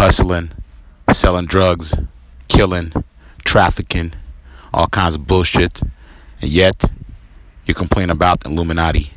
hustling, selling drugs, killing, trafficking, all kinds of bullshit. And yet, you complain about the Illuminati.